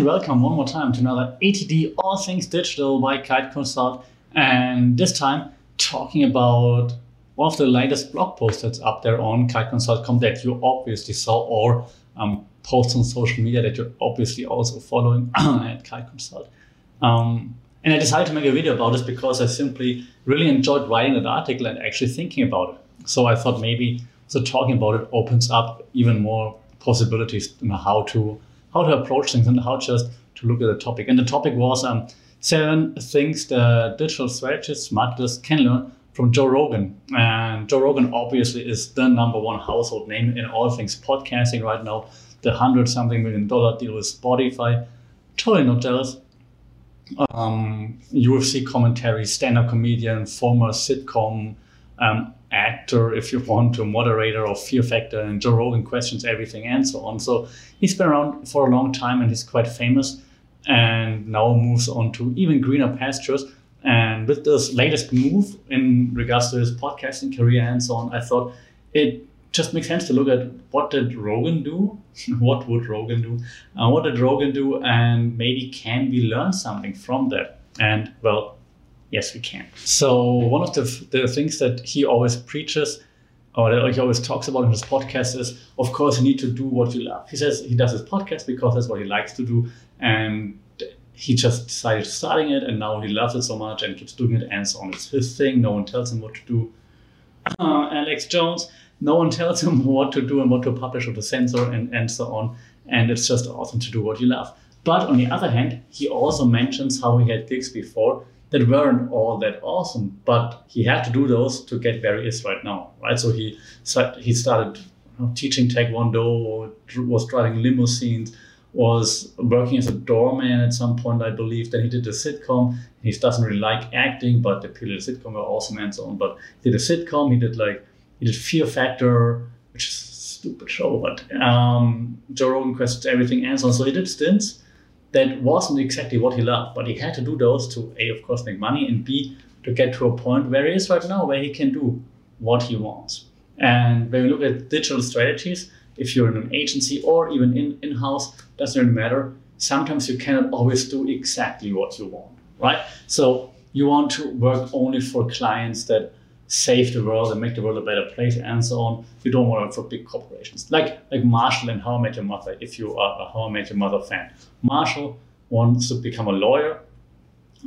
and welcome one more time to another ATD All Things Digital by Kite Consult. And this time, talking about one of the latest blog posts that's up there on kiteconsult.com that you obviously saw, or um, posts on social media that you're obviously also following at Kite Consult. Um, and I decided to make a video about this because I simply really enjoyed writing that article and actually thinking about it. So I thought maybe so talking about it opens up even more possibilities in how to how to approach things and how just to look at the topic. And the topic was um, seven things the digital strategists, marketers can learn from Joe Rogan. And Joe Rogan obviously is the number one household name in all things podcasting right now. The hundred something million dollar deal with Spotify. Totally not jealous. Um, UFC commentary, stand up comedian, former sitcom um, actor, if you want to, moderator of Fear Factor, and Joe Rogan questions everything and so on. So he's been around for a long time and he's quite famous and now moves on to even greener pastures. And with this latest move in regards to his podcasting career and so on, I thought it just makes sense to look at what did Rogan do? what would Rogan do? Uh, what did Rogan do? And maybe can we learn something from that? And well, yes, we can. So one of the, the things that he always preaches or that he always talks about in his podcast is, of course, you need to do what you love. He says he does his podcast because that's what he likes to do. And he just decided starting it and now he loves it so much and keeps doing it and so on. It's his thing. No one tells him what to do. Uh, Alex Jones, no one tells him what to do and what to publish or to censor and, and so on. And it's just awesome to do what you love. But on the other hand, he also mentions how he had gigs before that weren't all that awesome, but he had to do those to get where he is right now, right? So he he started teaching Taekwondo, was driving limousines, was working as a doorman at some point, I believe. Then he did a sitcom. He doesn't really like acting, but the people the sitcom were awesome and so on. But he did a sitcom. He did like he did Fear Factor, which is a stupid show, but um, Joe Rogan everything and so on. So he did stints that wasn't exactly what he loved, but he had to do those to A, of course, make money, and B, to get to a point where he is right now, where he can do what he wants. And when we look at digital strategies, if you're in an agency or even in in house, doesn't really matter. Sometimes you cannot always do exactly what you want, right? So you want to work only for clients that save the world and make the world a better place and so on. You don't want to work for big corporations. Like like Marshall and How I Met Your Mother, if you are a How I Met Your Mother fan. Marshall wants to become a lawyer,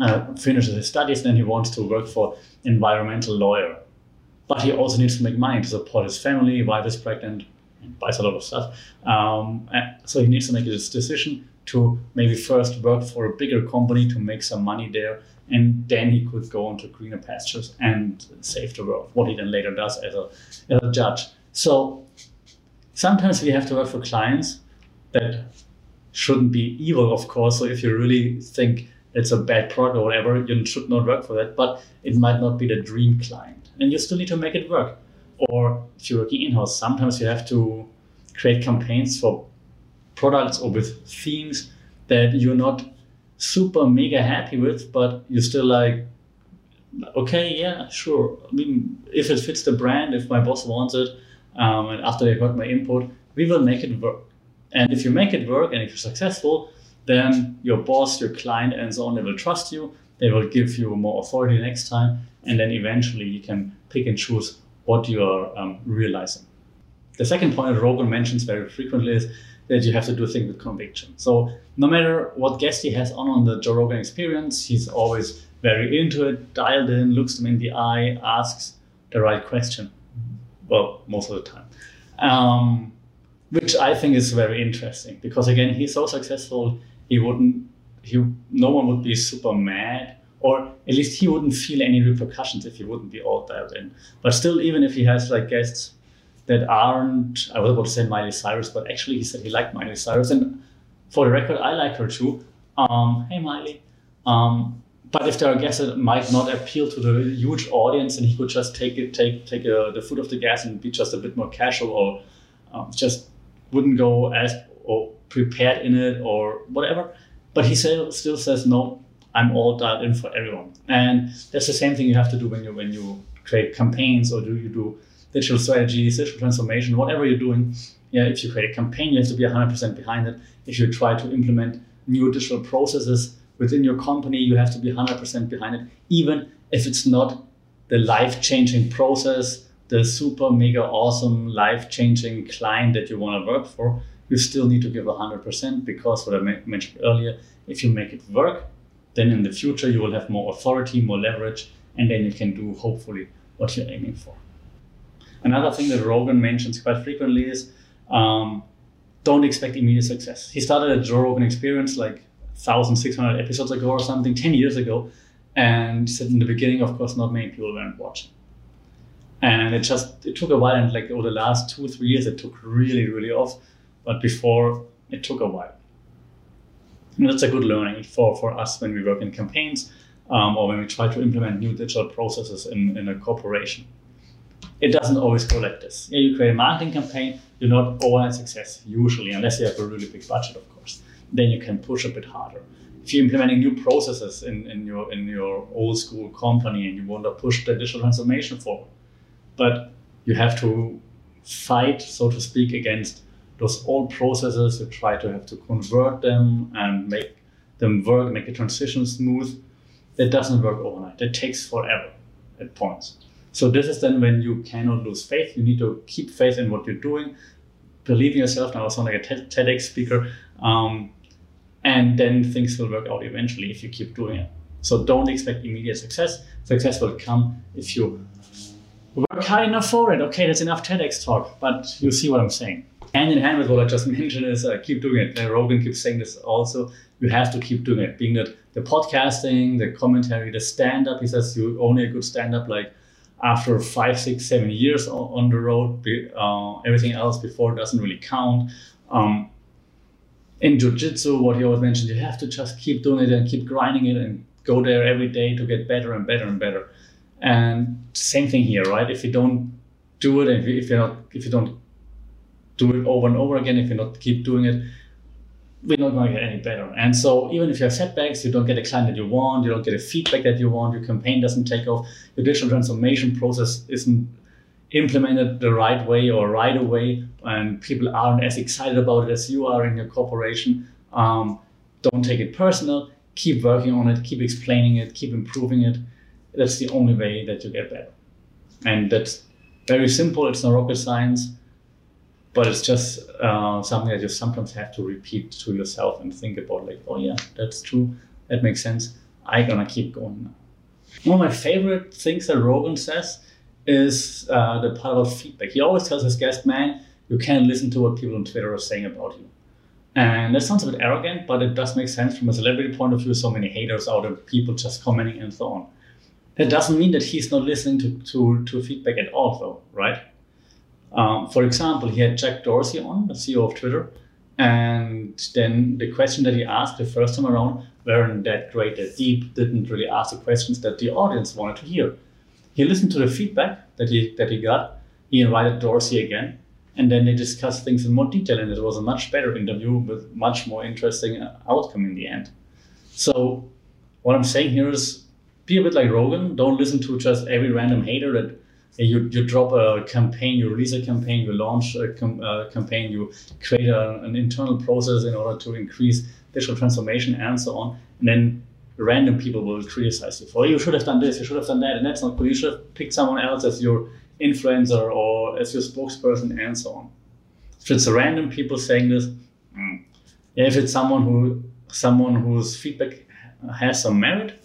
uh, finishes his studies, then he wants to work for environmental lawyer. But he also needs to make money to support his family, wife is pregnant, and buys a lot of stuff. Um, so he needs to make this decision to maybe first work for a bigger company to make some money there and then he could go on to greener pastures and save the world, what he then later does as a, as a judge. So sometimes we have to work for clients that shouldn't be evil, of course. So if you really think it's a bad product or whatever, you should not work for that, but it might not be the dream client. And you still need to make it work. Or if you're working in-house, sometimes you have to create campaigns for products or with themes that you're not super mega happy with, but you're still like, okay, yeah, sure. I mean, if it fits the brand, if my boss wants it, um, and after they got my input, we will make it work. And if you make it work and if you're successful, then your boss, your client, and so on, they will trust you. They will give you more authority next time, and then eventually you can pick and choose what you are um, realizing. The second point that Rogan mentions very frequently is that you have to do things with conviction. So no matter what guest he has on on the Joe Rogan experience, he's always very into it, dialed in, looks them in the eye, asks the right question. Well, most of the time. Um, which I think is very interesting because again, he's so successful, he wouldn't, he, no one would be super mad or at least he wouldn't feel any repercussions if he wouldn't be all dialed in. But still, even if he has like guests that aren't, I was about to say Miley Cyrus, but actually he said he liked Miley Cyrus. And for the record, I like her too. Um, hey, Miley. Um, but if there are guests that might not appeal to the huge audience, and he could just take it, take take uh, the foot off the gas and be just a bit more casual, or um, just wouldn't go as or prepared in it or whatever. But he still still says no. I'm all dialed in for everyone, and that's the same thing you have to do when you when you create campaigns or do you do digital strategies, digital transformation, whatever you're doing. Yeah, if you create a campaign, you have to be 100% behind it. If you try to implement new digital processes within your company, you have to be 100% behind it, even if it's not the life changing process, the super mega awesome life changing client that you want to work for. You still need to give 100% because, what I mentioned earlier, if you make it work, then in the future you will have more authority, more leverage, and then you can do hopefully what you're aiming for. Another thing that Rogan mentions quite frequently is um, don't expect immediate success. He started a Joe Rogan experience like 1,600 episodes ago or something, 10 years ago. And said in the beginning, of course, not many people weren't watching. And it just it took a while, and like over the last two three years, it took really really off. But before it took a while, and that's a good learning for for us when we work in campaigns um, or when we try to implement new digital processes in in a corporation. It doesn't always go like this. You create a marketing campaign, you're not overnight success usually, unless you have a really big budget, of course. Then you can push a bit harder. If you're implementing new processes in, in your in your old school company and you want to push the digital transformation forward, but you have to fight, so to speak, against those old processes. You try to have to convert them and make them work, make the transition smooth. That doesn't work overnight. That takes forever at points. So this is then when you cannot lose faith. You need to keep faith in what you're doing, believe in yourself. Now I sound like a TEDx speaker, um, and then things will work out eventually if you keep doing it. So don't expect immediate success. Success will come if you work hard enough for it. Okay, that's enough TEDx talk, but you see what I'm saying. Hand in hand with what I just mentioned is uh, keep doing it. Uh, Rogan keeps saying this also. You have to keep doing it. Being that the podcasting, the commentary, the stand up. He says you only a good stand up like after five, six, seven years on the road. Uh, everything else before doesn't really count. Um, in jiu-jitsu, what he always mentioned, you have to just keep doing it and keep grinding it and go there every day to get better and better and better. And same thing here, right? If you don't do it, if you, if you're not, if you don't do it over and over again, if you not keep doing it, we're not going to get any better. And so even if you have setbacks, you don't get a client that you want, you don't get a feedback that you want, your campaign doesn't take off, your digital transformation process isn't implemented the right way or right away, and people aren't as excited about it as you are in your corporation, um, don't take it personal. Keep working on it, keep explaining it, keep improving it. That's the only way that you get better. And that's very simple, it's not rocket science but it's just uh, something that you sometimes have to repeat to yourself and think about like oh yeah that's true. That makes sense. I'm gonna keep going now. One of my favorite things that rogan says is uh, the part about feedback. He always tells his guest man you can't listen to what people on twitter are saying about you. And that sounds a bit arrogant but it does make sense from a celebrity point of view. So many haters out there people just commenting and so on. That doesn't mean that he's not listening to, to, to feedback at all though right um, for example, he had Jack Dorsey on, the CEO of Twitter, and then the question that he asked the first time around weren't that great, that deep, didn't really ask the questions that the audience wanted to hear. He listened to the feedback that he that he got. He invited Dorsey again, and then they discussed things in more detail, and it was a much better interview with much more interesting outcome in the end. So, what I'm saying here is, be a bit like Rogan. Don't listen to just every random hater that you, you drop a campaign, you release a campaign, you launch a com- uh, campaign, you create a, an internal process in order to increase digital transformation and so on. And then random people will criticize you for, you should have done this, you should have done that, and that's not cool. You should have picked someone else as your influencer or as your spokesperson and so on. If it's random people saying this, mm. if it's someone who someone whose feedback has some merit,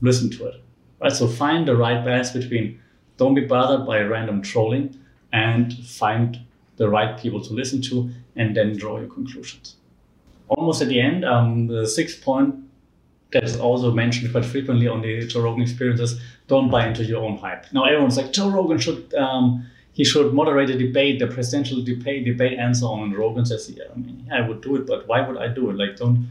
listen to it. Right? So find the right balance between don't be bothered by random trolling and find the right people to listen to and then draw your conclusions. Almost at the end, um, the sixth point that is also mentioned quite frequently on the Joe Rogan experiences, don't buy into your own hype. Now everyone's like, Joe Rogan should, um, he should moderate a debate, the presidential debate, debate and so on. And Rogan says, yeah, I mean, yeah, I would do it, but why would I do it? Like, don't,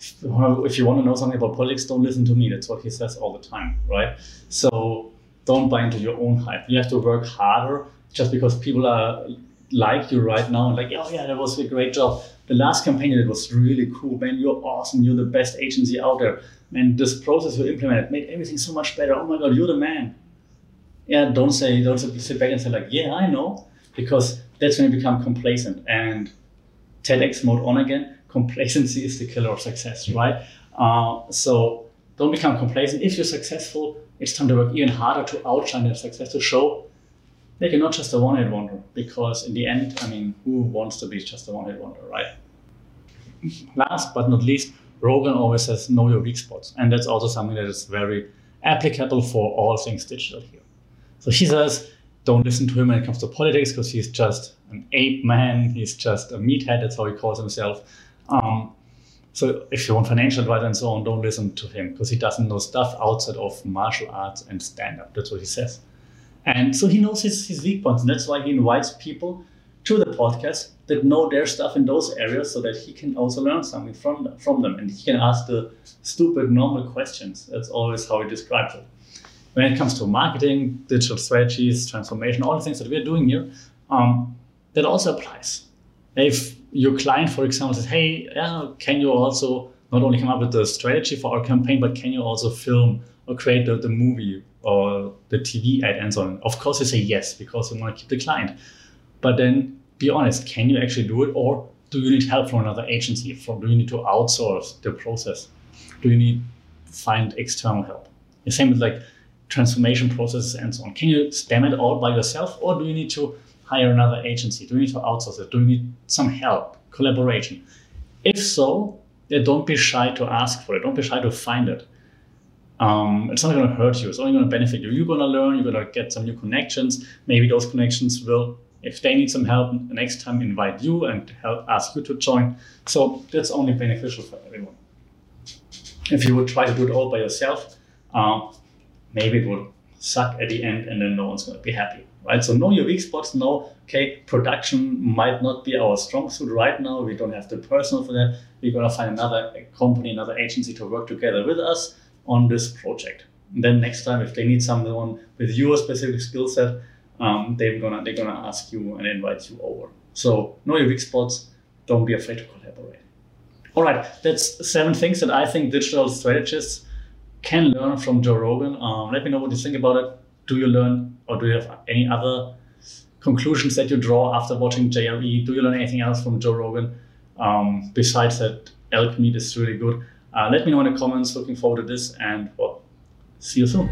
if you want to know something about politics, don't listen to me. That's what he says all the time, right? So don't buy into your own hype. You have to work harder just because people are like you right now and like, oh yeah, that was a great job. The last campaign that was really cool, man. You're awesome. You're the best agency out there. Man, this process you implemented made everything so much better. Oh my god, you're the man. Yeah, don't say don't sit back and say like, yeah, I know, because that's when you become complacent and TEDx mode on again. complacency is the killer of success, right? Uh, so don't become complacent. If you're successful, it's time to work even harder to outshine your success to show that you're not just a one-hit wonder. Because in the end, I mean, who wants to be just a one-hit wonder, right? Last but not least, Rogan always says know your weak spots, and that's also something that is very applicable for all things digital here. So he says, don't listen to him when it comes to politics because he's just an ape man. He's just a meathead. That's how he calls himself. Um, so if you want financial advice and so on, don't listen to him because he doesn't know stuff outside of martial arts and stand up. That's what he says. And so he knows his, his weak points. And that's why he invites people to the podcast that know their stuff in those areas so that he can also learn something from them, from them. And he can ask the stupid, normal questions. That's always how he describes it. When it comes to marketing, digital strategies, transformation, all the things that we're doing here, um, that also applies. If your client, for example, says, hey, yeah, can you also not only come up with the strategy for our campaign, but can you also film or create the, the movie or the TV ad and so on? Of course, you say yes, because you want to keep the client. But then be honest, can you actually do it? Or do you need help from another agency? From, do you need to outsource the process? Do you need find external help? The same with like transformation processes and so on. Can you stem it all by yourself or do you need to hire another agency? Do you need to outsource it? Do you need some help, collaboration? If so, then don't be shy to ask for it. Don't be shy to find it. Um, it's not going to hurt you. It's only going to benefit you. You're going to learn. You're going to get some new connections. Maybe those connections will, if they need some help, next time invite you and help ask you to join. So that's only beneficial for everyone. If you would try to do it all by yourself, uh, maybe it would suck at the end, and then no one's going to be happy right? So know your weak spots. Know, okay, production might not be our strong suit right now. We don't have the personnel for that. We're to find another company, another agency to work together with us on this project. And then next time, if they need someone with your specific skill set, um, they're gonna they're gonna ask you and invite you over. So know your weak spots. Don't be afraid to collaborate. All right, that's seven things that I think digital strategists can learn from Joe Rogan. Um, let me know what you think about it do you learn or do you have any other conclusions that you draw after watching JRE? Do you learn anything else from Joe Rogan um, besides that elk meat is really good? Uh, let me know in the comments. Looking forward to this and well, see you soon.